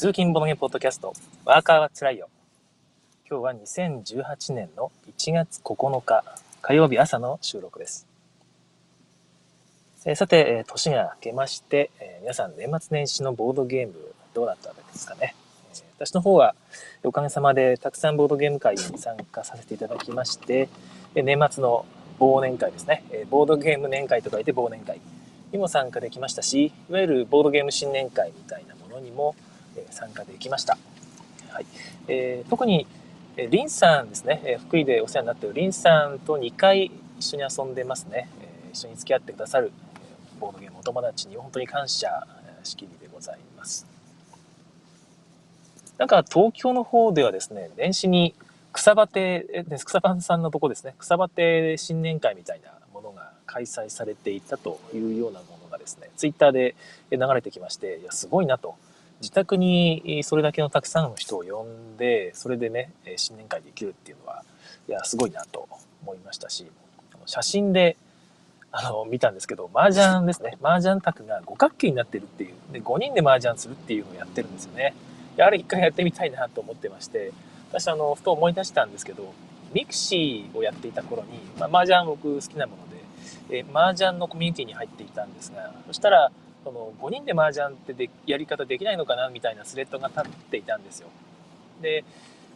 通勤ボノゲポッドキャスト、ワーカーはつらいよ。今日は2018年の1月9日、火曜日朝の収録です。えー、さて、えー、年が明けまして、えー、皆さん年末年始のボードゲームどうだったんですかね。え私の方はおかげさまでたくさんボードゲーム会に参加させていただきまして、え年末の忘年会ですね、えボードゲーム年会と書いて忘年会にも参加できましたし、いわゆるボードゲーム新年会みたいなものにも参加できました。はいえー、特にリンさんですね、福井でお世話になっているリンさんと2回一緒に遊んでますね。一緒に付き合ってくださるボードゲームお友達に本当に感謝しきりでございます。なんか東京の方ではですね、年始に草場亭、草場さんのとこですね、草場亭新年会みたいなものが開催されていたというようなものがですね、ツイッターで流れてきまして、いや、すごいなと。自宅にそれだけのたくさんの人を呼んで、それでね、新年会できるっていうのは、いや、すごいなと思いましたし、写真で、あの、見たんですけど、麻雀ですね。麻雀卓が五角形になってるっていう、で、5人で麻雀するっていうのをやってるんですよね。で、あれ一回やってみたいなと思ってまして、私、あの、ふと思い出したんですけど、 mixi をやっていた頃に、まあ、麻雀僕好きなもので、え麻雀のコミュニティに入っていたんですが、そしたら、その5人で麻雀ってでやり方できないのかなみたいなスレッドが立っていたんですよ。で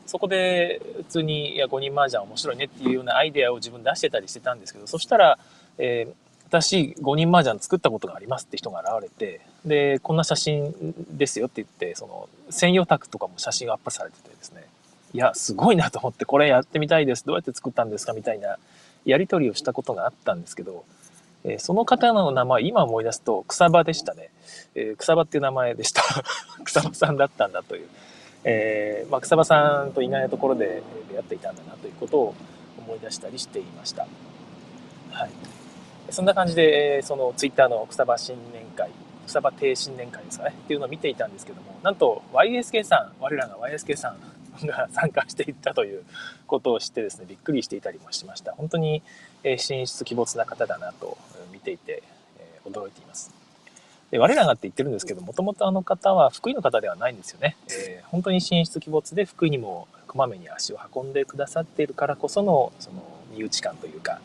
そこで普通にいや5人麻雀面白いねっていうようなアイデアを自分出してたりしてたんですけどそしたら、えー、私5人麻雀作ったことがありますって人が現れてでこんな写真ですよって言ってその専用卓とかも写真がアップされててですねいやすごいなと思ってこれやってみたいですどうやって作ったんですかみたいなやり取りをしたことがあったんですけどえー、その方の名前、今思い出すと草場でしたね。えー、草場っていう名前でした。草場さんだったんだという。えー、まあ、草場さんと意外なところで出会っていたんだなということを思い出したりしていました。はい。そんな感じで、そのツイッターの草場新年会、草場亭新年会ですかね、っていうのを見ていたんですけども、なんと YSK さん、我らが YSK さんが参加していったということを知ってですね、びっくりしていたりもしました。本当に、え神出鬼没な方だなと見ていて、え驚いています。で我らがって言ってるんですけど、もともとあの方は福井の方ではないんですよね。えー、本当に神出鬼没で福井にもこまめに足を運んでくださっているからこその、その身内感というか、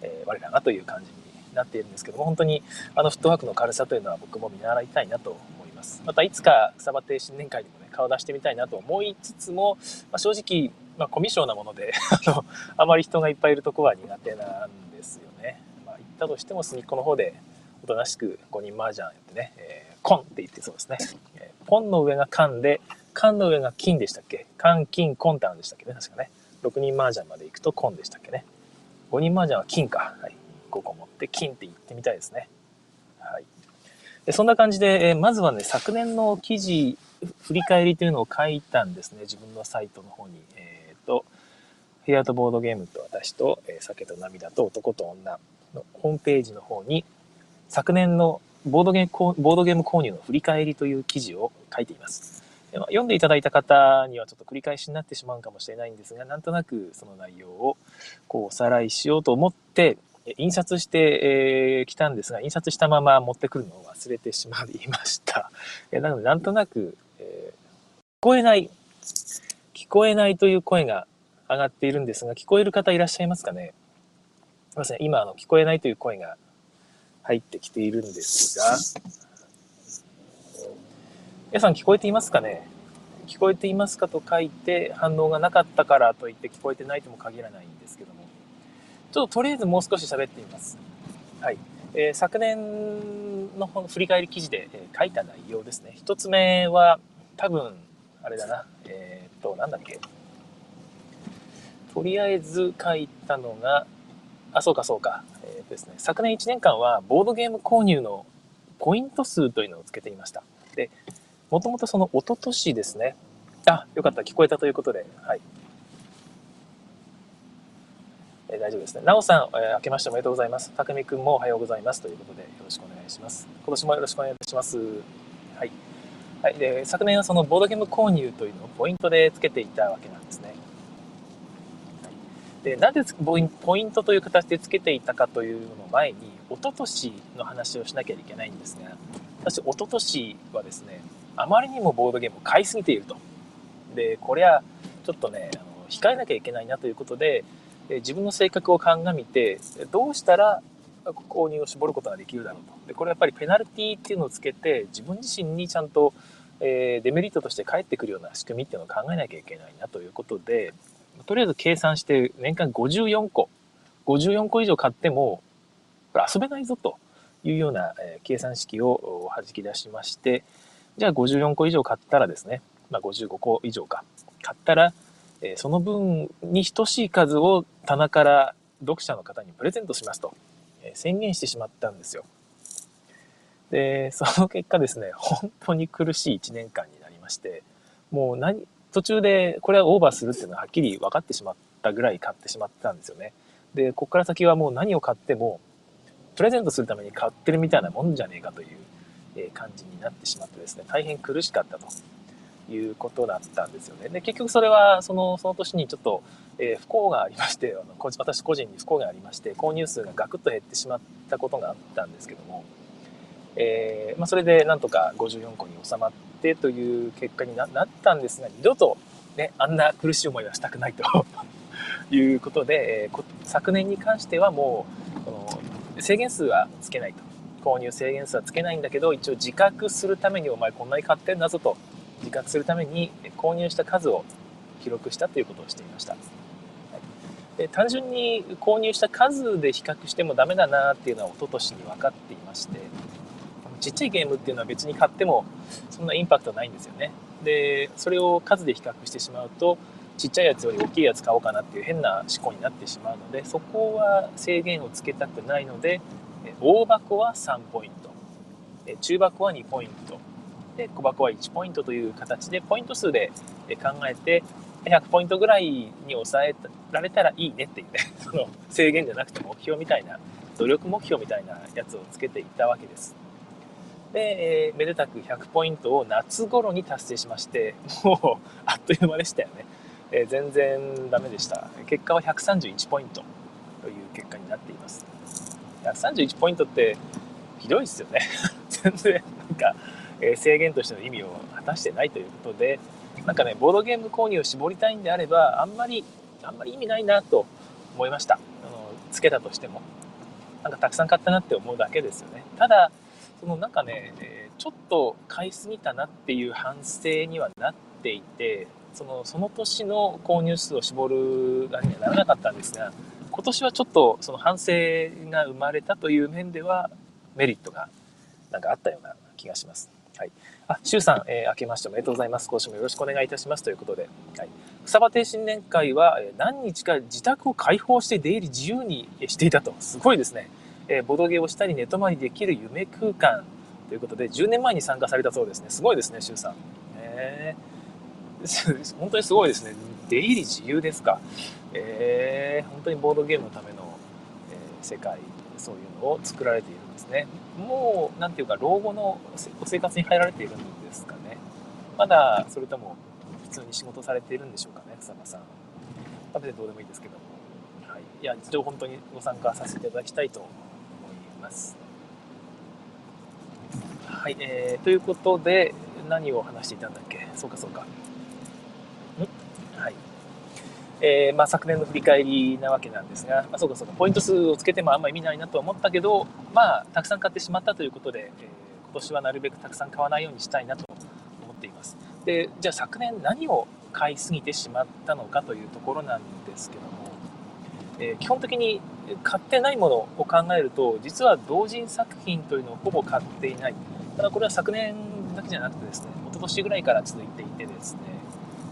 えー、我らがという感じになっているんですけども、本当にあのフットワークの軽さというのは僕も見習いたいなと思います。またいつか草場亭新年会にもね、顔出してみたいなと思いつつも、まあ、正直、まあ、コミュ障なもので あの、あまり人がいっぱいいるとこは苦手なんですよね。まあ、行ったとしても隅っこの方でおとなしく5人麻雀やってね、えー、コンって言ってそうですね。えー、ポンの上が缶で、缶の上が金でしたっけ？缶、金、コンってあるんでしたっけね？確かね。6人麻雀まで行くとコンでしたっけね？5人麻雀は金か。はい。5個持って金って言ってみたいですね。はい。でそんな感じで、えー、まずはね、昨年の記事、振り返りというのを書いたんですね。自分のサイトの方に。え、ー、ヘアとボードゲームと私と、えー、酒と涙と男と女のホームページの方に、昨年のボードゲームボードゲーム購入の振り返りという記事を書いています。読んでいただいた方にはちょっと繰り返しになってしまうかもしれないんですが、なんとなくその内容をこうおさらいしようと思って、印刷してき、えー、たんですが、印刷したまま持ってくるのを忘れてしまいました。なので、なんとなく、えー、聞こえない、聞こえないという声が上がっているんですが、聞こえる方いらっしゃいますかね？すいません、今、あの、聞こえないという声が入ってきているんですが、皆さん聞こえていますかね？聞こえていますかと書いて反応がなかったからといって聞こえてないとも限らないんですけども、ちょっととりあえずもう少し喋ってみます。はい。えー、昨年の振り返り記事で、え、書いた内容ですね。一つ目は多分、あれだな、えー、っと、なんだっけ？とりあえず書いたのが、あ、そうかそうか。えー、ですね、昨年1年間はボードゲーム購入のポイント数というのをつけていました。で、もともとその一昨年ですね。あ、よかった。聞こえたということで。はい。えー、大丈夫ですね。なおさん、えー、明けましておめでとうございます。たくみくんもおはようございます。ということで、よろしくお願いします。今年もよろしくお願いいたします。はい。はい。で、昨年はそのボードゲーム購入というのをポイントでつけていたわけなんです。で、なぜポイントという形でつけていたかというのを前に、一昨年の話をしなきゃいけないんですが、私、一昨年はですね、あまりにもボードゲームを買いすぎていると。で、これはちょっとね、あの控えなきゃいけないなということで、自分の性格を鑑みて、どうしたら購入を絞ることができるだろうと。で、これやっぱりペナルティっていうのをつけて、自分自身にちゃんと、えデメリットとして返ってくるような仕組みっていうのを考えなきゃいけないなということで、とりあえず計算して年間54個、54個以上買っても、遊べないぞというような、計算式を弾き出しまして、じゃあ54個以上買ったらですね、まあ、55個以上か、買ったら、その分に等しい数を棚から読者の方にプレゼントしますと、宣言してしまったんですよ。で、その結果ですね、本当に苦しい1年間になりまして、もう何、途中でこれはオーバーするっていうのははっきり分かってしまったぐらい買ってしまったんですよね。で、ここから先はもう何を買っても、プレゼントするために買ってるみたいなもんじゃねえかという、感じになってしまってですね、大変苦しかったということだったんですよね。で、結局それは、その、その年にちょっと、えー、不幸がありまして、あの私個人に不幸がありまして、購入数がガクッと減ってしまったことがあったんですけども、えー、まあ、それでなんとか54個に収まってという結果になったんですが、二度とね、あんな苦しい思いはしたくないと いうことで、えー、昨年に関してはもう、この制限数はつけないと。購入制限数はつけないんだけど、一応自覚するためにお前こんなに買ってんだぞと自覚するために購入した数を記録したということをしていました。で単純に購入した数で比較してもダメだなっていうのは一昨年に分かっていましてちっちゃいゲームっていうのは別に買ってもそんなインパクトないんですよね。でそれを数で比較してしまうとちっちゃいやつより大きいやつ買おうかなっていう変な思考になってしまうのでそこは制限をつけたくないので大箱は3ポイント。中箱は2ポイント。で小箱は1ポイントという形でポイント数で考えて100ポイントぐらいに抑えられたらいいねっていうね その制限じゃなくて目標みたいな努力目標みたいなやつをつけていったわけです。で、えー、めでたく100ポイントを夏頃に達成しましてもうあっという間でしたよね、えー、全然ダメでした。結果は131ポイントという結果になっています。131ポイントってひどいですよね。全然なんかえ制限としての意味を果たしてないということでなんかねボードゲーム購入を絞りたいんであればあんまりあんまり意味ないなと思いました。あのつけたとしても。なんかたくさん買ったなって思うだけですよね。ただそのなんかね、えちょっと買いすぎたなっていう反省にはなっていてそのその年の購入数を絞るあれにはならなかったんですが今年はちょっとその反省が生まれたという面ではメリットがなんかあったような気がします。はい。あ、シュウさん、えー、明けましておめでとうございます。今週もよろしくお願いいたしますということで、はい。草場亭新年会は、え何日か自宅を開放して出入り自由にしていたと。すごいですね。えー、ボドゲをしたり寝泊まりできる夢空間ということで、10年前に参加されたそうですね。すごいですね、シュウさん。えー、本当にすごいですね。出入り自由ですか。えー、本当にボードゲームのための、えー、世界、そういうのを作られているんですね。もう、なんていうか、老後の生活に入られているんですかね。まだ、それとも、普通に仕事されているんでしょうかね、草間さん。食べてどうでもいいですけども。はい。いや、一応本当にご参加させていただきたいと。はい、えー、ということで、何を話していたんだっけ？そうかそうか。ん？はい。えー、まあ、昨年の振り返りなわけなんですが、まあ、そうかそうか、ポイント数をつけてもあんま意味ないなとは思ったけど、まあ、たくさん買ってしまったということで、えー、今年はなるべくたくさん買わないようにしたいなと思っています。で、じゃあ昨年何を買いすぎてしまったのかというところなんですけども、えー、基本的に買ってないものを考えると、実は同人作品というのをほぼ買っていない。ただこれは昨年だけじゃなくてですね、一昨年ぐらいから続いていてですね、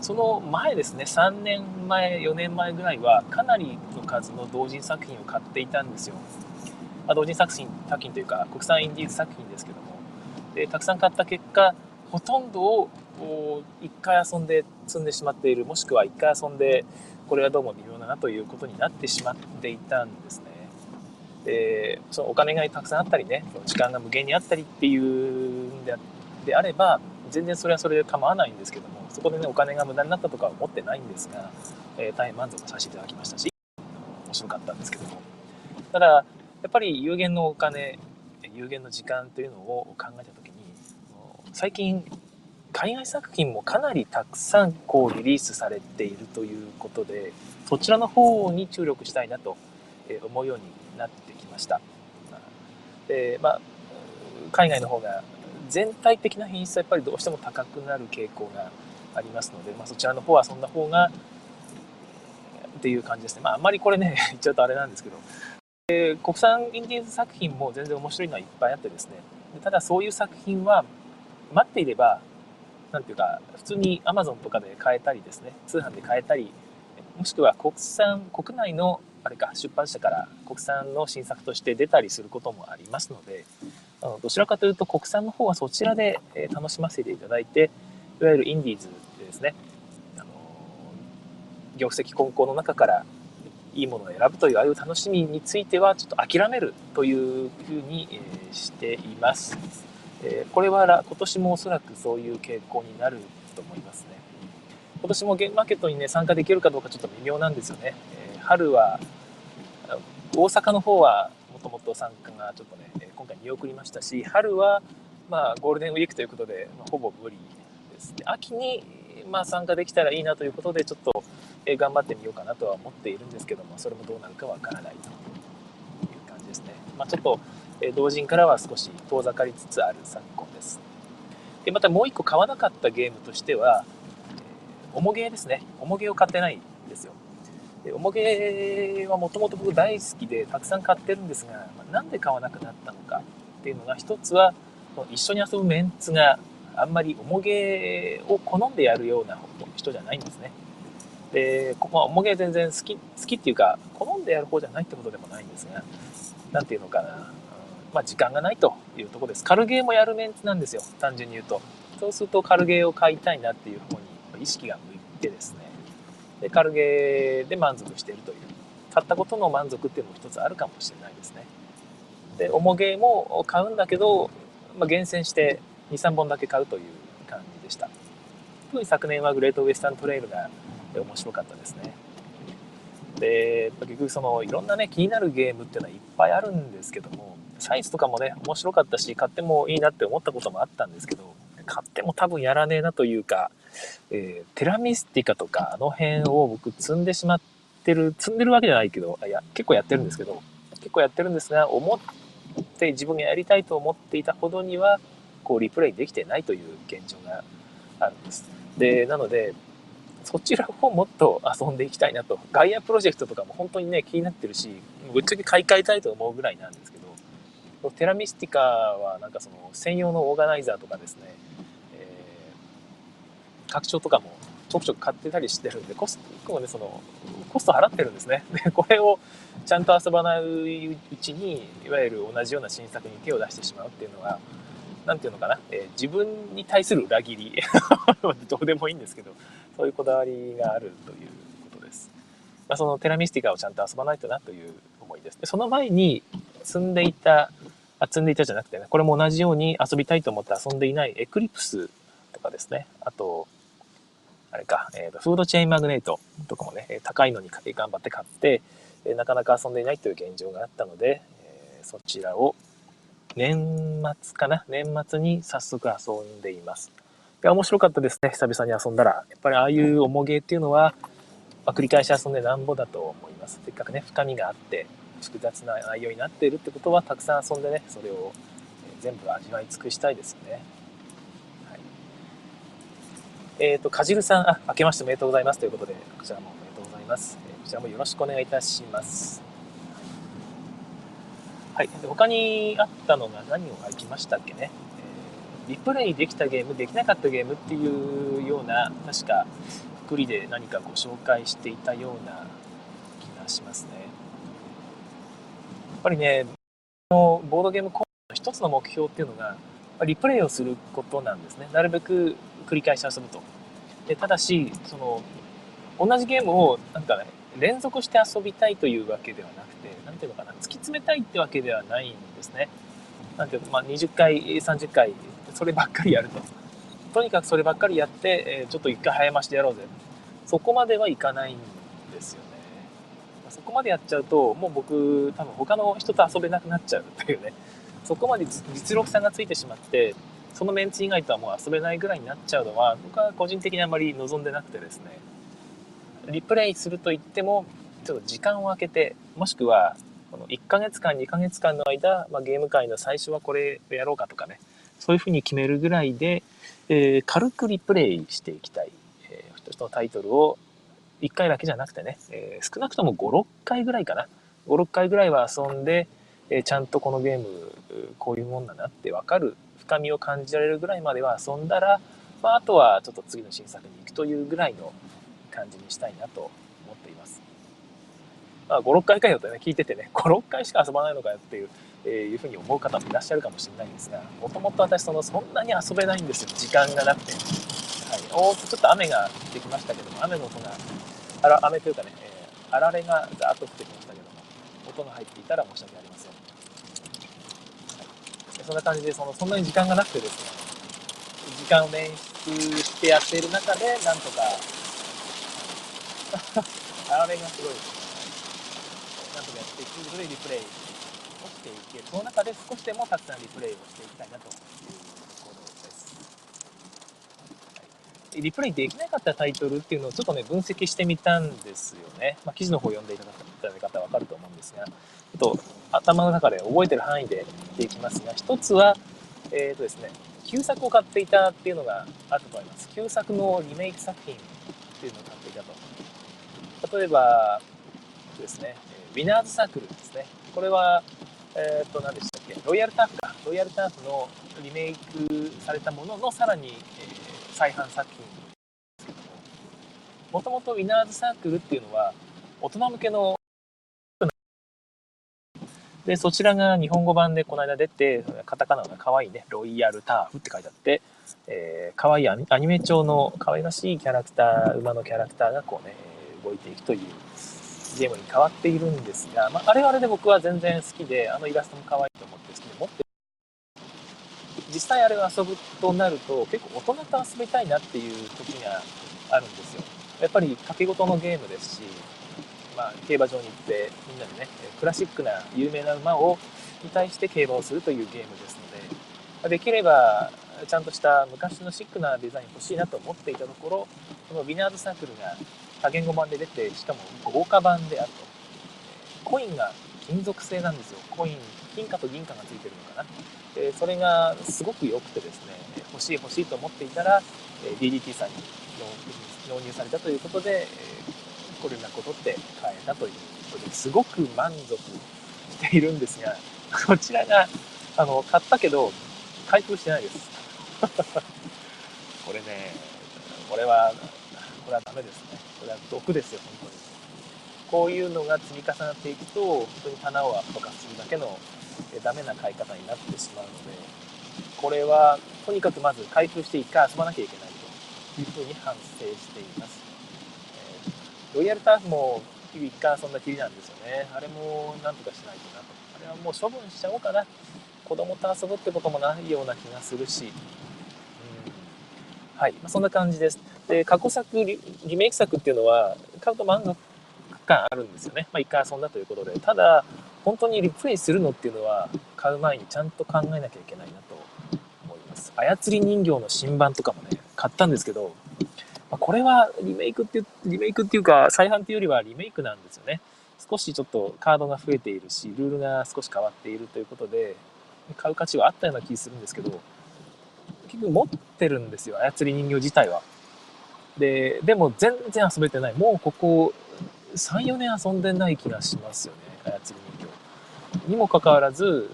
その前ですね、3年前、4年前ぐらいは、かなりの数の同人作品を買っていたんですよ。まあ、同人作品、作品というか、国産インディーズ作品ですけども。で、たくさん買った結果、ほとんどを1回遊んで積んでしまっている、もしくは1回遊んで、これはどうも微妙だなということになってしまっていたんですね。で、そのお金がたくさんあったりね、時間が無限にあったりっていうんであれば、全然それはそれで構わないんですけども、そこでね、お金が無駄になったとかは思ってないんですが、えー、大変満足させていただきましたし、面白かったんですけども。ただ、やっぱり有限のお金、有限の時間というのを考えたときに、最近、海外作品もかなりたくさんこうリリースされているということでそちらの方に注力したいなと思うようになってきました。でまあ、海外の方が全体的な品質はやっぱりどうしても高くなる傾向がありますので、まあ、そちらの方はそんな方がっていう感じですね。まあ、あんまりこれね、言っちゃうとあれなんですけど、えー、国産インディーズ作品も全然面白いのはいっぱいあってですね、ただそういう作品は待っていれば、なんていうか、普通に Amazon とかで買えたりですね、通販で買えたり、もしくは国産、国内のあれか、出版社から国産の新作として出たりすることもありますので、あのどちらかというと国産の方はそちらで楽しませていただいて、いわゆるインディーズでですね、あの業績混交の中からいいものを選ぶというああいう楽しみについてはちょっと諦めるというふうに、しています。えこれは今年もおそらくそういう傾向になると思いますね。今年もゲームマーケットにね参加できるかどうかちょっと微妙なんですよね。え春は大阪の方はもともと参加がちょっとね今回見送りましたし春はまあゴールデンウィークということで、ま、ほぼ無理ですで秋にまあ参加できたらいいなということでちょっと頑張ってみようかなとは思っているんですけどもそれもどうなるかわからないという感じですね、まあ、ちょっと同人からは少し遠ざかりつつある昨今です。でまたもう一個買わなかったゲームとしてはおもげですね。おもげを買ってないんですよ。でおもげはもともと僕大好きでたくさん買ってるんですが、まあ、なんで買わなくなったのかっていうのが一つは一緒に遊ぶメンツがあんまりおもげを好んでやるような人じゃないんですね。で、まあ、おもげ全然好き、好きっていうか、好んでやる方じゃないってことでもないんですが、なんていうのかな、まあ時間がないというとこです。軽ゲーもやるメンツなんですよ、単純に言うと。そうすると軽ゲーを買いたいなっていう方に意識が向いてですね、で軽ゲーで満足しているという、買ったことの満足っていうのも一つあるかもしれないですね。で、重ゲーも買うんだけど、まあ、厳選して2、3本だけ買うという感じでした。特に昨年はグレートウエスタントレイルが面白かったですね。で、結局そのいろんなね、気になるゲームっていうのはいっぱいあるんですけども、サイズとかもね、面白かったし、買ってもいいなって思ったこともあったんですけど、買っても多分やらねえなというか、えー、テラミスティカとかあの辺を僕積んでしまってる、積んでるわけじゃないけど、いや、結構やってるんですけど、結構やってるんですが、思って自分がやりたいと思っていたほどには、こうリプレイできてないという現状があるんです。で、なので、そちらをもっと遊んでいきたいなと。ガイアプロジェクトとかも本当にね、気になってるし、ぶっちゃけ買い替えたいと思うぐらいなんですけど、テラミスティカはなんかその専用のオーガナイザーとかですね、えー、拡張とかもちょくちょく買ってたりしてるんで、コストもね、その、コスト払ってるんですね。で、これをちゃんと遊ばないうちに、いわゆる同じような新作に手を出してしまうっていうのは、何て言うのかな、えー、自分に対する裏切り。どうでもいいんですけどそういうこだわりがあるということです、まあ、そのテラミスティカをちゃんと遊ばないとなという思いです。でその前に積んでいたあ積んでいたじゃなくてねこれも同じように遊びたいと思って遊んでいないエクリプスとかですねあとあれか、えーと、フードチェーンマグネートとかもね高いのに頑張って買ってなかなか遊んでいないという現状があったので、え、そちらを年末かな年末に早速遊んでいます。いや、面白かったですね。久々に遊んだら。やっぱりああいう重げっていうのは、まあ、繰り返し遊んでなんぼだと思います。せっかくね、深みがあって、複雑な内容になっているってことは、たくさん遊んでね、それを全部味わい尽くしたいですよね。はい、えっ、ー、と、かじるさん、あ、明けましておめでとうございますということで、こちらもおめでとうございます。こちらもよろしくお願いいたします。はい。他にあったのが何を書きましたっけね。えー、リプレイできたゲーム、できなかったゲームっていうような、確か、くくりで何かご紹介していたような気がしますね。ぱりね、のボードゲームコンの一つの目標っていうのが、リプレイをすることなんですね。なるべく繰り返し遊ぶと。でただし、その、同じゲームを、なんかね、連続して遊びたいというわけではなくて、なんていうのかな、突き詰めたいってわけではないんですね。なんていうかまあ、20回、30回、そればっかりやると。とにかくそればっかりやって、えちょっと一回早ましてやろうぜ。そこまではいかないんで。そこまでやっちゃうと、もう僕、多分他の人と遊べなくなっちゃうというね。そこまで実力差がついてしまって、そのメンツ以外とはもう遊べないぐらいになっちゃうのは僕は個人的にあまり望んでなくてですねリプレイすると言ってもちょっと時間を空けてもしくはこの1ヶ月間2ヶ月間の間、まあ、ゲーム界の最初はこれをやろうかとかねそういうふうに決めるぐらいで、えー、軽くリプレイしていきたい、えー、一つのタイトルを1回だけじゃなくてね、えー、少なくとも5、6回ぐらいかな。5、6回ぐらいは遊んで、えー、ちゃんとこのゲーム、こういうもんだなってわかる、深みを感じられるぐらいまでは遊んだら、まあ、あとはちょっと次の新作に行くというぐらいの感じにしたいなと思っています。まあ、5、6回かよとね、聞いててね、5、6回しか遊ばないのかよっていう、えー、いうふうに思う方もいらっしゃるかもしれないんですが、もともと私その、そんなに遊べないんですよ。時間がなくて。はい。おーっとちょっと雨が降ってきましたけども、雨の音があら雨というかね、えー、あられがざーっと降ってきましたけども、音が入っていたら申し訳ありません。はい、そんな感じでその、そんなに時間がなくてですね、時間を捻出してやっている中で、なんとか、あられがすごいですね。なんとかやっていくことでリプレイをしていける。その中で少しでもたくさんリプレイをしていきたいなとリプレイできなかったタイトルっていうのをちょっとね、分析してみたんですよね。まあ、記事の方読んでいただいた方はわかると思うんですが、ちょっと頭の中で覚えてる範囲で言っていきますが、一つは、えっ、ー、とですね、旧作を買っていたっていうのがあると思います。旧作のリメイク作品っていうのを買っていたと。例えば、ですね、ウィナーズサークルですね。これは、えっ、ー、と、何でしたっけ、ロイヤルターフか。ロイヤルターフのリメイクされたもののさらに、えー再販作品ですけどももともとウィナーズサークルっていうのは大人向けのでそちらが日本語版でこの間出てカタカナが可愛いねロイヤルターフって書いてあって、えー、可愛いアニメ調の可愛らしいキャラクター馬のキャラクターがこうね動いていくというゲームに変わっているんですが、まあ、あれはあれで僕は全然好きであのイラストも可愛いと思って好きで持って実際あれを遊ぶとなると結構大人と遊びたいなっていう時があるんですよ。やっぱり掛け事のゲームですし、まあ、競馬場に行ってみんなでねクラシックな有名な馬をに対して競馬をするというゲームですのでできればちゃんとした昔のシックなデザイン欲しいなと思っていたところこのウィナーズサークルが多言語版で出てしかも豪華版であると。コインが金属製なんですよ。コイン金貨と銀貨がついてるのかな。えそれがすごく良くてですね欲しい欲しいと思っていたら、え DDT さんに納入されたということで、えこれなことって買えたということですごく満足しているんですが こちらがあの買ったけど開封してないです。これねこれはこれはダメですね。これは毒ですよ本当に。こういうのが積み重なっていくと本当に棚を圧迫するだけのダメな買い方になってしまうのでこれはとにかくまず開封して1回遊ばなきゃいけないというふうに反省しています、えー、ロイヤルターフも日々1回遊んだきりなんですよね。あれもなんとかしないとなと。あれはもう処分しちゃおうかな。子供と遊ぶってこともないような気がするし、うん、はい、まあ、そんな感じです。で過去作リメイク作っていうのは買うと満足感あるんですよね、まあ、1回遊んだということで。ただ本当にリプレイするのっていうのは買う前にちゃんと考えなきゃいけないなと思います。操り人形の新版とかもね買ったんですけどまこれはリメイクってリメイクっていうか再販っていうよりはリメイクなんですよね。少しちょっとカードが増えているしルールが少し変わっているということで買う価値はあったような気するんですけど結局持ってるんですよ操り人形自体は。ででも全然遊べてない。もうここ34年遊んでない気がしますよね操り人形。にもかかわらず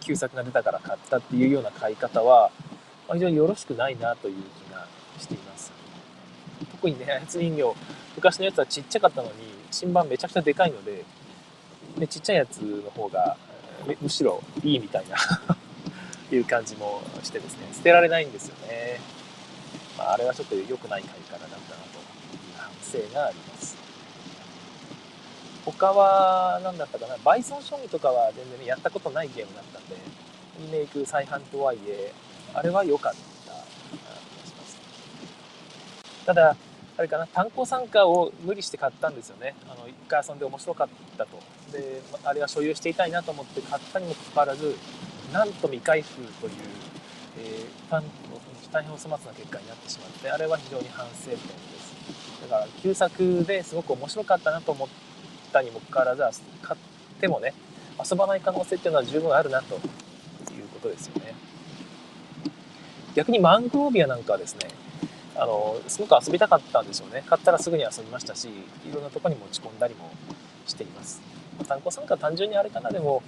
旧作が出たから買ったっていうような買い方は非常によろしくないなという気がしています。特にね操り人形昔のやつはちっちゃかったのに新版めちゃくちゃでかいのででちっちゃいやつの方がむしろいいみたいな いう感じもしてですね。捨てられないんですよね、まあ、あれはちょっと良くない買い方だったなという反省があります。他は何だったかな。バイソン将棋とかは全然、ね、やったことないゲームだったんでリメイク再販とはいえあれは良かった気がしますた。だあれかな。単行参加を無理して買ったんですよね。あの一回遊んで面白かったと。であれは所有していたいなと思って買ったにもかかわらずなんと未開封というえー、大変お粗末な結果になってしまってあれは非常に反省点です。だから旧作ですごく面白かったなと思ってたにもかかわらず買ってもね遊ばない可能性っていうのは十分あるなと。いうことですよね。逆にマングロービアなんかはですねあのすごく遊びたかったんでしょうね。買ったらすぐに遊びましたしいろんなとこに持ち込んだりもしています。単行参加単純にあれかなでも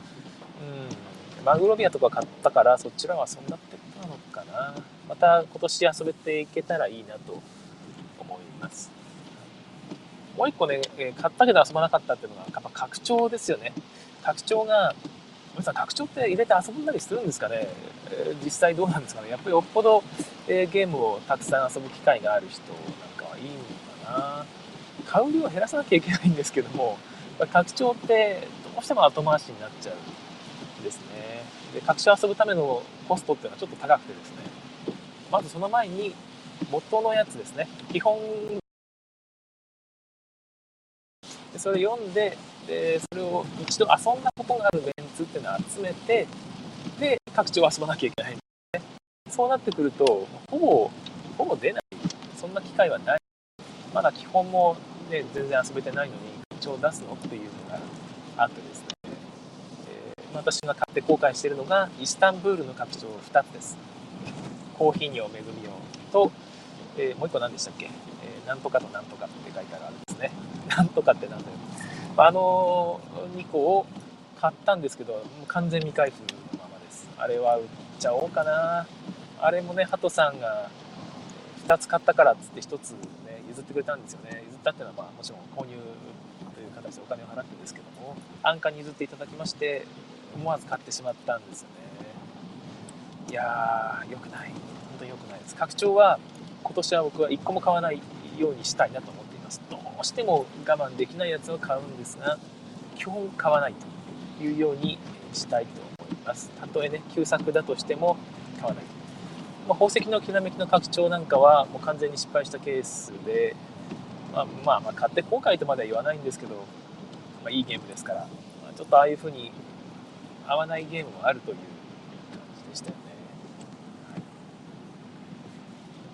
うんマングロービアとか買ったからそちらは遊んだってことなのかな。また今年遊べていけたらいいなと思います。もう一個ね買ったけど遊ばなかったっていうのがやっぱ拡張ですよね。拡張が皆さん拡張って入れて遊んだりするんですかね、えー、実際どうなんですかね？やっぱりよっぽど、えー、ゲームをたくさん遊ぶ機会がある人なんかはいいのかな。買う量を減らさなきゃいけないんですけども拡張ってどうしても後回しになっちゃうんですね。で拡張遊ぶためのコストっていうのはちょっと高くてですね。まずその前に元のやつですね。基本それを読んででそれを一度遊んだことがあるメンツっていうのを集めてで各地を遊ばなきゃいけない。んですねそうなってくるとほぼほぼ出ない。そんな機会はない。まだ基本も、ね、全然遊べてないのに拡張を出すのっていうのがあってですね、えー、私が買って後悔しているのがイスタンブールの拡張2つです。コーヒーにを恵みをと、えー、もう一個何でしたっけ、なんとかとなんとかって書いてあるあれですね。なんとかってなんだよ。あの2個を買ったんですけどもう完全未開封のままです。あれは売っちゃおうかな。あれもねハトさんが2つ買ったからっつって1つね譲ってくれたんですよね。譲ったっていうのはまあもちろん購入という形でお金を払ってんですけども安価に譲っていただきまして思わず買ってしまったんですよね。いやー良くない。本当に良くないです。拡張は今年は僕は1個も買わない。ようにしたいなと思っています。どうしても我慢できないやつを買うんですが基本買わないというようにしたいと思います。たとえね旧作だとしても買わない、まあ、宝石のきらめきの拡張なんかはもう完全に失敗したケースで、まあ、まあまあ買って後悔とまでは言わないんですけど、まあ、いいゲームですから、まあ、ちょっとああいう風に合わないゲームもあるという感じでしたよね、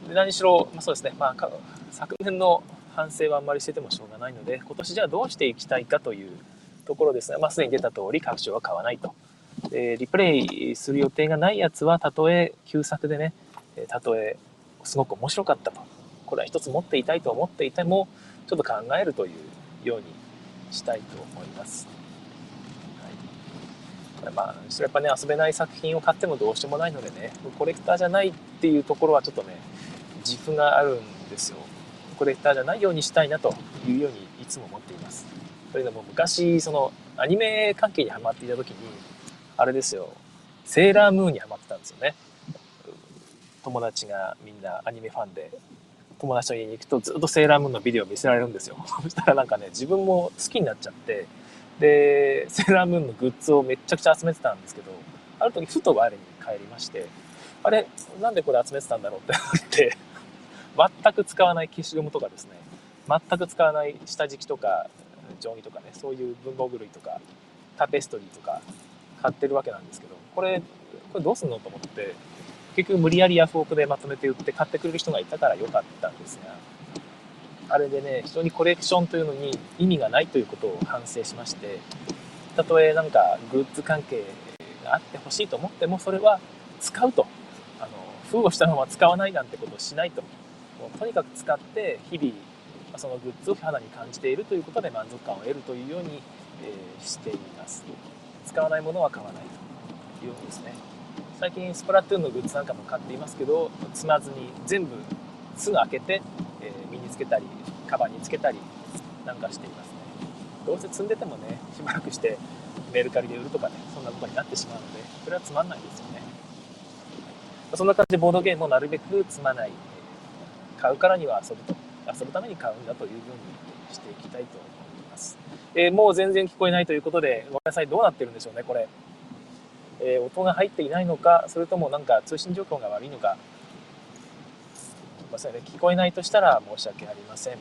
はい、で何しろ、まあ、そうですね、まあ、昨年の反省はあんまりしててもしょうがないので今年じゃあどうしていきたいかというところですね、まあ、すでに出た通り拡張は買わないと。でリプレイする予定がないやつはたとえ旧作でねたとえすごく面白かったと。これは一つ持っていたいと思っていてもちょっと考えるというようにしたいと思います、はい、まあそれやっぱね遊べない作品を買ってもどうしようもないのでねコレクターじゃないっていうところはちょっとね自負があるんですよ。コレクターじゃないようにしたいなというようにいつも思っています。というのも昔そのアニメ関係にハマっていた時にあれですよセーラームーンにハマってたんですよね。友達がみんなアニメファンで友達の家に行くとずっとセーラームーンのビデオを見せられるんですよ。そしたらなんかね自分も好きになっちゃってでセーラームーンのグッズをめちゃくちゃ集めてたんですけどある時ふと我に帰りましてあれなんでこれ集めてたんだろうって思って全く使わない消しゴムとかですね。全く使わない下敷きとか定規とかねそういう文房具類とかタペストリーとか買ってるわけなんですけどこれこれどうすんのと思って結局無理やりヤフオクでまとめて売って買ってくれる人がいたから良かったんですがあれでね非常にコレクションというのに意味がないということを反省しましてたとえなんかグッズ関係があってほしいと思ってもそれは使うと。あの封をしたまま使わないなんてことをしないと。もうとにかく使って日々そのグッズを肌に感じているということで満足感を得るというように、えしています。使わないものは買わないというようにですね。最近スプラトゥーンのグッズなんかも買っていますけど積まずに全部すぐ開けて、え身につけたりカバンにつけたりなんかしていますね。どうせ積んでてもねしばらくしてメルカリで売るとかねそんなことになってしまうのでそれはつまんないですよね。そんな感じでボードゲームをなるべく積まない。買うからには遊ぶと遊ぶために買うんだというふうにしていきたいと思います、えー、もう全然聞こえないということでごめんなさいどうなってるんでしょうねこれ、えー、音が入っていないのかそれともなんか通信状況が悪いのか。ませんね聞こえないとしたら申し訳ありません。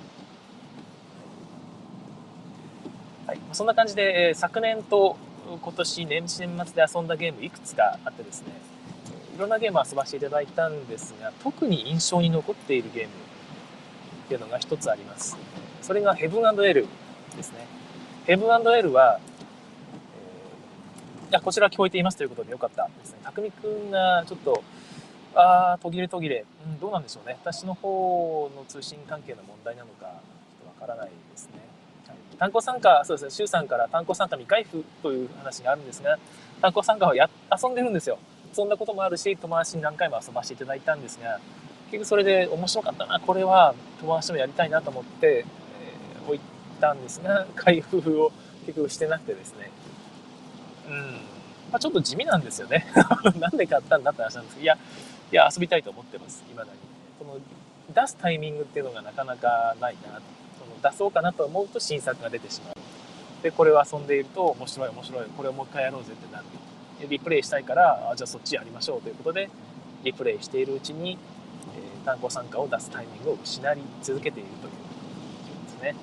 はい、そんな感じで、えー、昨年と今年年始年末で遊んだゲームいくつかあってですねいろんなゲーム遊ばせていただいたんですが特に印象に残っているゲームっていうのが一つあります。それがヘブンエルですね。ヘブンエルは、えー、いやこちら聞こえていますということでよかったですね。匠くんがちょっとああ途切れ途切れ、うん、どうなんでしょうね。私の方の通信関係の問題なのかちょっとわからないですね。単行参加、そうですね、周さんから単行参加未開封という話があるんですが、単行参加はや遊んでるんですよ。そんなこともあるし、友達に何回も遊ばせていただいたんですが、結局それで面白かったな、これは友達ともやりたいなと思って、えー、置いたんですが、開封を結局してなくてですね。うん。まあ、ちょっと地味なんですよね。なんで買ったんだって話なんですけど、いや、いや、遊びたいと思ってます、未だに。この出すタイミングっていうのがなかなかないなその出そうかなと思うと新作が出てしまう。で、これを遊んでいると面白い面白い、これをもう一回やろうぜってなる。リプレイしたいから、じゃあそっちやりましょうということで、リプレイしているうちに、えー、単語参加を出すタイミングを失い続けているというですね。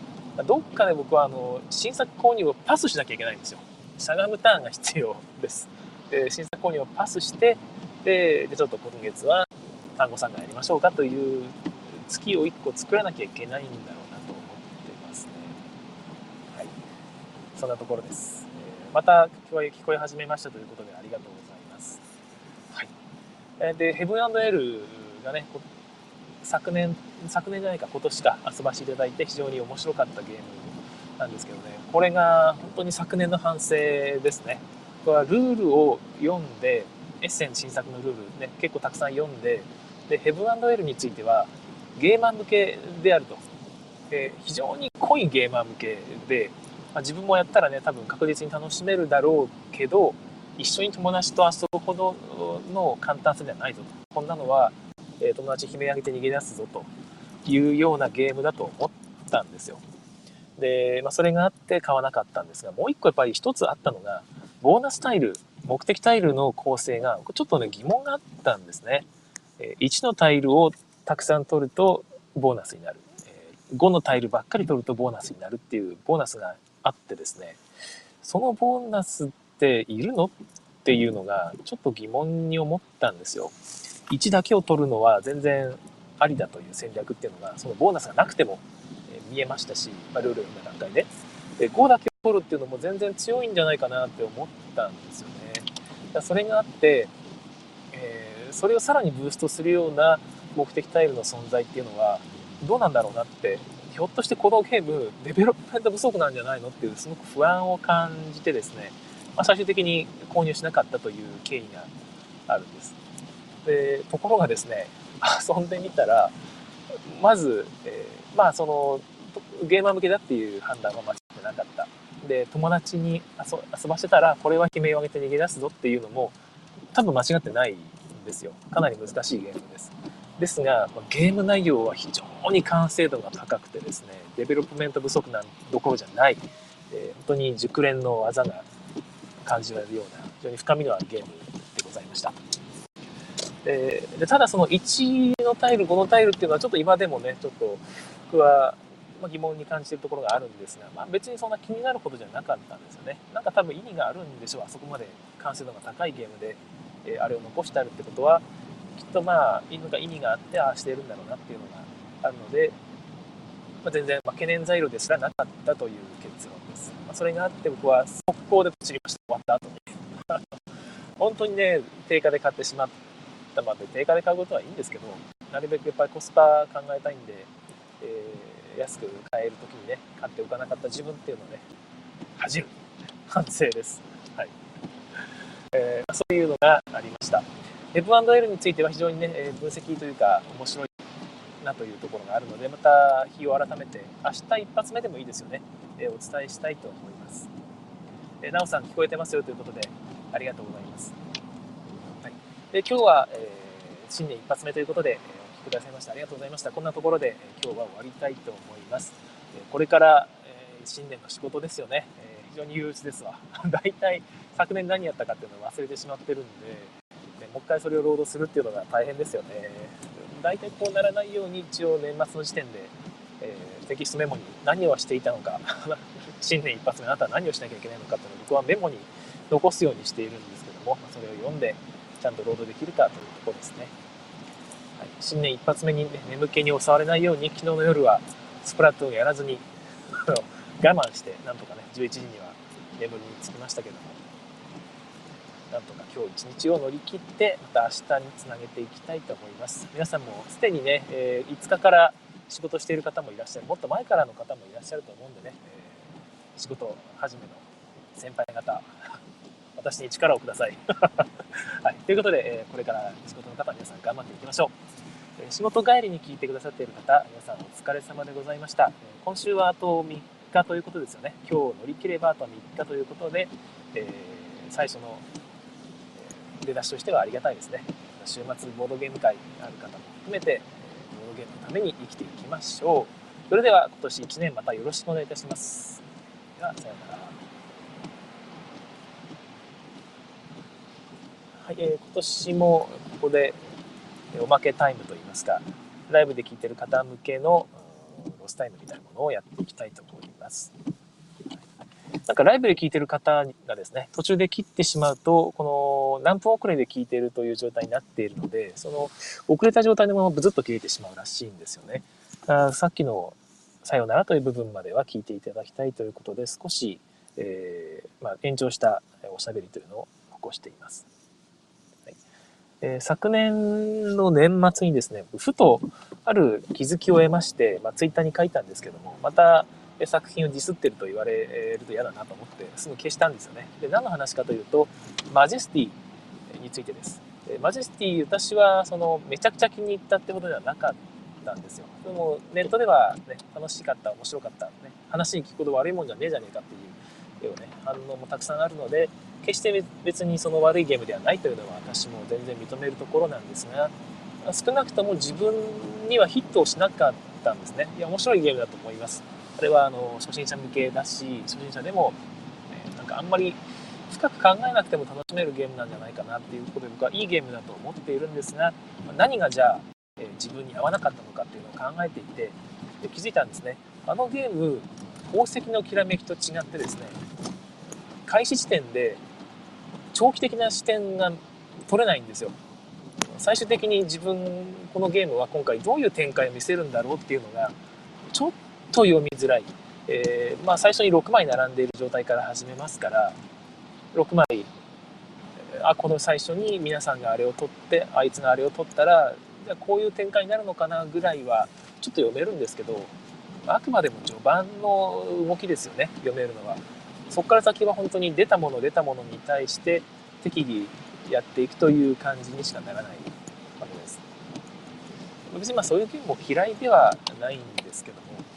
どっかで僕はあの新作購入をパスしなきゃいけないんですよ。しゃがむターンが必要です。で新作購入をパスして、で、でちょっと今月は単語参加やりましょうかという月を1個作らなきゃいけないんだろうなと思ってますね。はいそんなところです。また聞こえ聞こえ始めましたということでありがとうございます。はい。えで、ヘブンエルがね、昨年、昨年じゃないか、今年か遊ばせていただいて非常に面白かったゲームなんですけどね、これが本当に昨年の反省ですね。これはルールを読んで、エッセン新作のルールね、結構たくさん読んで、で、ヘブンエルについてはゲーマー向けであると。え非常に濃いゲーマー向けで、まあ、自分もやったらね多分確実に楽しめるだろうけど一緒に友達と遊ぶほどの簡単さではないぞと。こんなのは、えー、友達悲鳴上げて逃げ出すぞというようなゲームだと思ったんですよ。で、まあ、それがあって買わなかったんですがもう一個やっぱり一つあったのがボーナスタイル目的タイルの構成がちょっとね疑問があったんですね。1のタイルをたくさん取るとボーナスになる。5のタイルばっかり取るとボーナスになるっていうボーナスがあってですねそのボーナスっているの？っていうのがちょっと疑問に思ったんですよ。1だけを取るのは全然ありだという戦略っていうのがそのボーナスがなくても見えましたし、まあ、ルールの段階でで5だけを取るっていうのも全然強いんじゃないかなって思ったんですよね。だそれがあって、えー、それをさらにブーストするような目的タイルの存在っていうのはどうなんだろうなってひょっとしてこのゲームデベロップメント不足なんじゃないのっていうすごく不安を感じてですね、まあ、最終的に購入しなかったという経緯があるんです。でところがですね遊んでみたらまず、えー、まあそのゲーマー向けだっていう判断は間違ってなかった。で友達に遊ばせたらこれは悲鳴を上げて逃げ出すぞっていうのも多分間違ってないんですよ。かなり難しいゲームです。ですが、ゲーム内容は非常に完成度が高くてですね、 development 不足などころじゃない、えー、本当に熟練の技が感じられるような、非常に深みのあるゲームでございました。えーでただその1のタイル、5のタイルっていうのはちょっと今でもね、ちょっと僕は疑問に感じてるところがあるんですが、まあ、別にそんな気になることじゃなかったんですよね。なんか多分意味があるんでしょう、あそこまで完成度が高いゲームで、えー、あれを残してあるってことは、きっとまあ意味があってああしてるんだろうなっていうのがあるので、まあ、全然、まあ、懸念材料ですらなかったという結論です、まあ、それがあって僕は速攻で知りました終わった後に。本当にね定価で買ってしまったまで定価で買うことはいいんですけどなるべくやっぱりコスパ考えたいんで、えー、安く買える時にね買っておかなかった自分っていうのをね恥じる反省です。はい、えー、そういうのがありました。F&L については非常にね、え分析というか面白いなというところがあるので、また日を改めて、明日一発目でもいいですよね、えお伝えしたいと思います。えなおさん聞こえてますよということで、ありがとうございます。はい、で今日は、えー、新年一発目ということで、えお聞きくださいましたありがとうございました。こんなところでえ今日は終わりたいと思います。えこれから、え新年の仕事ですよね。え非常に憂鬱ですわ。大体昨年何やったかっていうのを忘れてしまってるんで、もう一回それをロードするっていうのが大変ですよね。大体こうならないように一応年末の時点で、えー、テキストメモに何をしていたのか 新年一発目あなたは何をしなきゃいけないのかっていうのを僕はメモに残すようにしているんですけども、それを読んで、ちゃんとロードできるかというところですね。はい、新年一発目に、ね、眠気に襲われないように昨日の夜はスプラトゥーンやらずに 我慢してなんとかね11時には眠りにつきましたけどもなんとか今日一日を乗り切ってまた明日につなげていきたいと思います。皆さんもすでにね、えー、5日から仕事している方もいらっしゃる。もっと前からの方もいらっしゃると思うんでね、えー、仕事始めの先輩方 私に力をください、はい、ということで、えー、これから仕事の方皆さん頑張っていきましょう、え仕事帰りに聞いてくださっている方皆さんお疲れ様でございました、え今週はあと3日ということですよね。今日乗り切ればあと3日ということで、え最初の出だしとしてはありがたいですね。週末ボードゲーム会ある方も含めてボードゲームのために生きていきましょう。それでは今年1年またよろしくお願いいたします。ではさようなら。はい、えー、今年もここでおまけタイムといいますかライブで聴いてる方向けのロスタイムみたいなものをやっていきたいと思います。なんかライブで聴いてる方がですね、途中で切ってしまうと、この何分遅れで聴いてるという状態になっているので、その遅れた状態のままブズッと切れてしまうらしいんですよね。あさっきのさよならという部分までは聞いていただきたいということで、少し、えー、まあ、延長したおしゃべりというのを残しています。えー、昨年の年末にですね、ふとある気づきを得まして、まあ、ツイッターに書いたんですけども、また作品をディスってると言われると嫌だなと思って、すぐ消したんですよね。で、何の話かというと、マジェスティについてです。マジェスティ、私はそのめちゃくちゃ気に入ったってことではなかったんですよ。でもネットではね、楽しかった、面白かった、ね、話に聞くほど悪いもんじゃねえじゃねえかっていう、ね、反応もたくさんあるので、決して別にその悪いゲームではないというのは私も全然認めるところなんですが少なくとも自分にはヒットをしなかったんですねいや面白いゲームだと思いますあれはあの初心者向けだし初心者でも、えなんかあんまり深く考えなくても楽しめるゲームなんじゃないかなっていうことで僕はいいゲームだと思っているんですが何がじゃあ、え自分に合わなかったのかっていうのを考えていてで気づいたんですね。あのゲーム宝石のきらめきと違ってですね開始時点で長期的な視点が取れないんですよ。最終的に自分このゲームは今回どういう展開を見せるんだろうっていうのがちょっと読みづらい、えー、まあ、最初に6枚並んでいる状態から始めますから6枚あこの最初に皆さんがあれを取ってあいつがあれを取ったらじゃあこういう展開になるのかなぐらいはちょっと読めるんですけどあくまでも序盤の動きですよね読めるのは。そこから先は本当に出たもの出たものに対して適宜やっていくという感じにしかならないわけです。別にまあそういうゲームも嫌いではないんですけども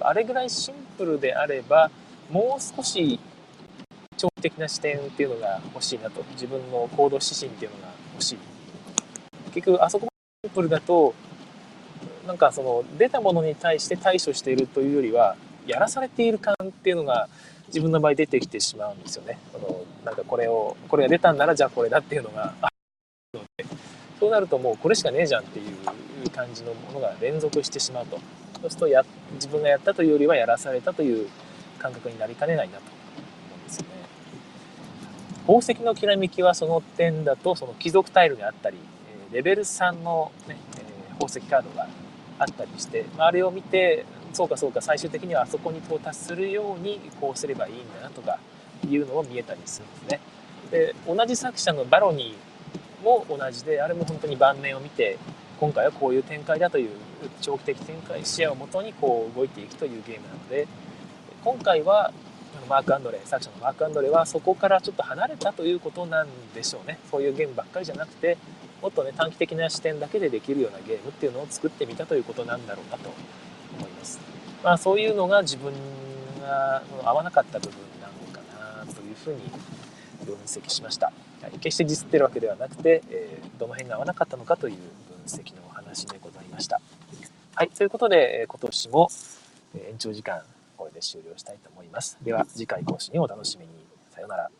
あれぐらいシンプルであればもう少し長期的な視点っていうのが欲しいなと。自分の行動指針っていうのが欲しい。結局あそこまでシンプルだとなんかその出たものに対して対処しているというよりはやらされている感っていうのが自分の場合出てきてしまうんですよね。あのなんかこれをこれが出たんならじゃあこれだっていうのが。あるのでそうなるともうこれしかねえじゃんっていう感じのものが連続してしまうと。そうするとや自分がやったというよりはやらされたという感覚になりかねないなと思うんですよね。宝石のきらめきはその点だとその貴族タイルであったりレベル3の、ねえ、宝石カードがあったりして、まあ、れを見てそうかそうか最終的にはあそこに到達するようにこうすればいいんだなとかいうのを見えたりするんですね。で同じ作者のバロニーも同じであれも本当に盤面を見て今回はこういう展開だという長期的展開視野をもとにこう動いていくというゲームなので今回はマーク・アンドレ作者のマーク・アンドレはそこからちょっと離れたということなんでしょうねそういうゲームばっかりじゃなくてもっとね短期的な視点だけでできるようなゲームっていうのを作ってみたということなんだろうなと思います。まあ、そういうのが自分が合わなかった部分なのかなというふうに分析しました。決してディスってるわけではなくて、え、どの辺が合わなかったのかという分析のお話でございました。はい、ということで、今年も延長時間これで終了したいと思います。では次回更新をお楽しみに。さようなら。